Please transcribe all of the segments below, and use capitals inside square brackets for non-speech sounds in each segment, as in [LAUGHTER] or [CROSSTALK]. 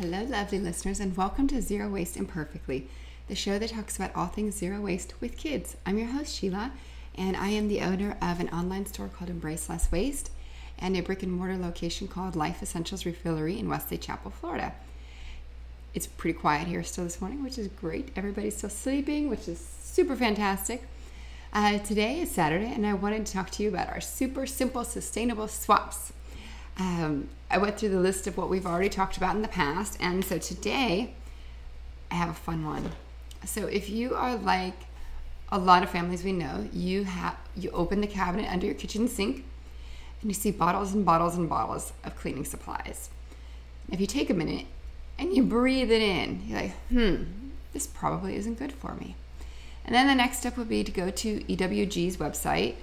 Hello, lovely listeners, and welcome to Zero Waste Imperfectly, the show that talks about all things zero waste with kids. I'm your host, Sheila, and I am the owner of an online store called Embrace Less Waste and a brick and mortar location called Life Essentials Refillery in Wesley Chapel, Florida. It's pretty quiet here still this morning, which is great. Everybody's still sleeping, which is super fantastic. Uh, today is Saturday, and I wanted to talk to you about our super simple sustainable swaps. Um, I went through the list of what we've already talked about in the past, and so today I have a fun one. So if you are like a lot of families we know, you have you open the cabinet under your kitchen sink and you see bottles and bottles and bottles of cleaning supplies. If you take a minute and you breathe it in, you're like, hmm, this probably isn't good for me. And then the next step would be to go to EWG's website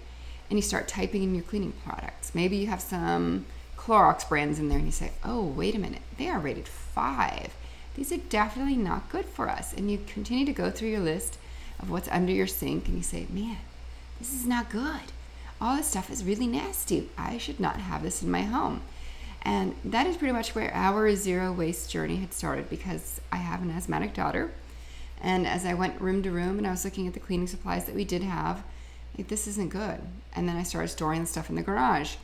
and you start typing in your cleaning products. Maybe you have some Clorox brands in there and you say, oh, wait a minute, they are rated five. These are definitely not good for us. And you continue to go through your list of what's under your sink and you say, man, this is not good. All this stuff is really nasty. I should not have this in my home. And that is pretty much where our zero waste journey had started because I have an asthmatic daughter. And as I went room to room and I was looking at the cleaning supplies that we did have, like, this isn't good. And then I started storing the stuff in the garage.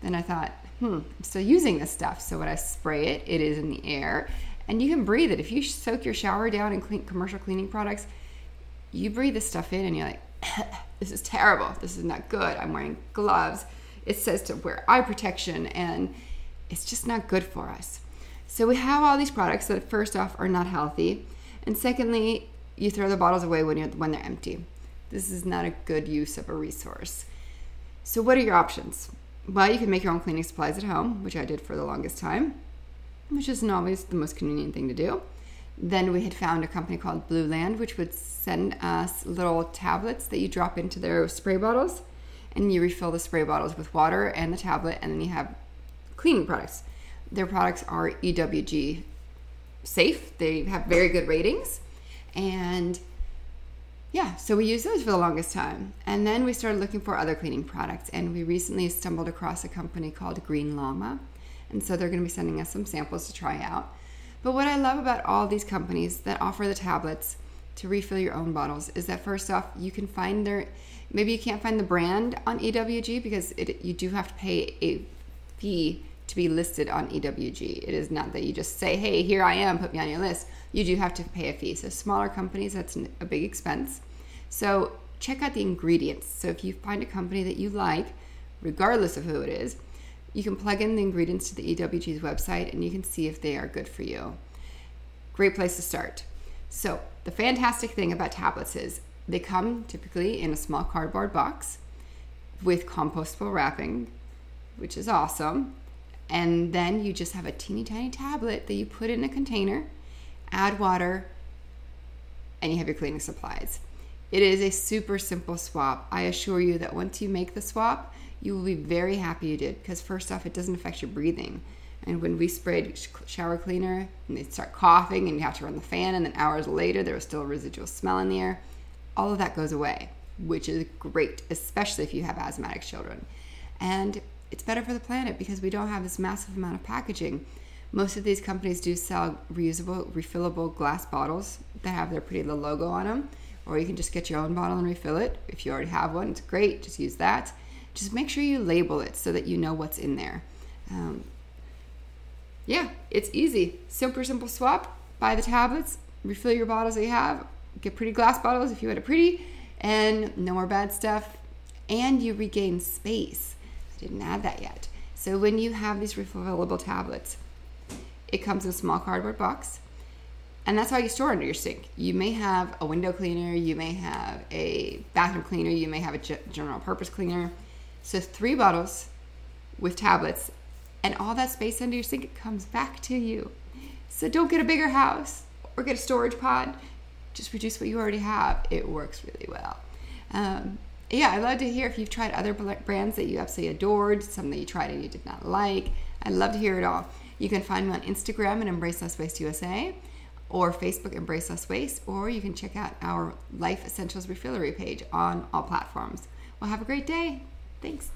Then I thought, hmm, I'm still using this stuff. So when I spray it, it is in the air and you can breathe it. If you soak your shower down in clean, commercial cleaning products, you breathe this stuff in and you're like, [LAUGHS] this is terrible. This is not good. I'm wearing gloves. It says to wear eye protection and it's just not good for us. So we have all these products that first off are not healthy. And secondly, you throw the bottles away when, you're, when they're empty. This is not a good use of a resource. So what are your options? Well, you can make your own cleaning supplies at home, which I did for the longest time, which isn't always the most convenient thing to do. Then we had found a company called Blue Land, which would send us little tablets that you drop into their spray bottles, and you refill the spray bottles with water and the tablet, and then you have cleaning products. Their products are EWG safe, they have very good ratings, and yeah, so we used those for the longest time. And then we started looking for other cleaning products. And we recently stumbled across a company called Green Llama. And so they're going to be sending us some samples to try out. But what I love about all these companies that offer the tablets to refill your own bottles is that first off, you can find their, maybe you can't find the brand on EWG because it, you do have to pay a fee to be listed on EWG. It is not that you just say, hey, here I am, put me on your list. You do have to pay a fee. So, smaller companies, that's a big expense. So check out the ingredients. So if you find a company that you like, regardless of who it is, you can plug in the ingredients to the EWG's website and you can see if they are good for you. Great place to start. So, the fantastic thing about tablets is they come typically in a small cardboard box with compostable wrapping, which is awesome. And then you just have a teeny tiny tablet that you put in a container, add water, and you have your cleaning supplies. It is a super simple swap. I assure you that once you make the swap, you will be very happy you did because first off, it doesn't affect your breathing. And when we sprayed shower cleaner and they start coughing and you have to run the fan, and then hours later there was still a residual smell in the air, all of that goes away, which is great, especially if you have asthmatic children. And it's better for the planet because we don't have this massive amount of packaging. Most of these companies do sell reusable, refillable glass bottles that have their pretty little logo on them or you can just get your own bottle and refill it. If you already have one, it's great, just use that. Just make sure you label it so that you know what's in there. Um, yeah, it's easy. Super simple swap. Buy the tablets, refill your bottles that you have, get pretty glass bottles if you had a pretty, and no more bad stuff. And you regain space. I didn't add that yet. So when you have these refillable tablets, it comes in a small cardboard box and that's how you store under your sink. You may have a window cleaner, you may have a bathroom cleaner, you may have a general purpose cleaner. So three bottles with tablets, and all that space under your sink comes back to you. So don't get a bigger house or get a storage pod. Just reduce what you already have. It works really well. Um, yeah, I'd love to hear if you've tried other brands that you absolutely adored, some that you tried and you did not like. I'd love to hear it all. You can find me on Instagram at Embrace Less Waste USA or Facebook Embrace Less Waste, or you can check out our Life Essentials Refillery page on all platforms. Well, have a great day. Thanks.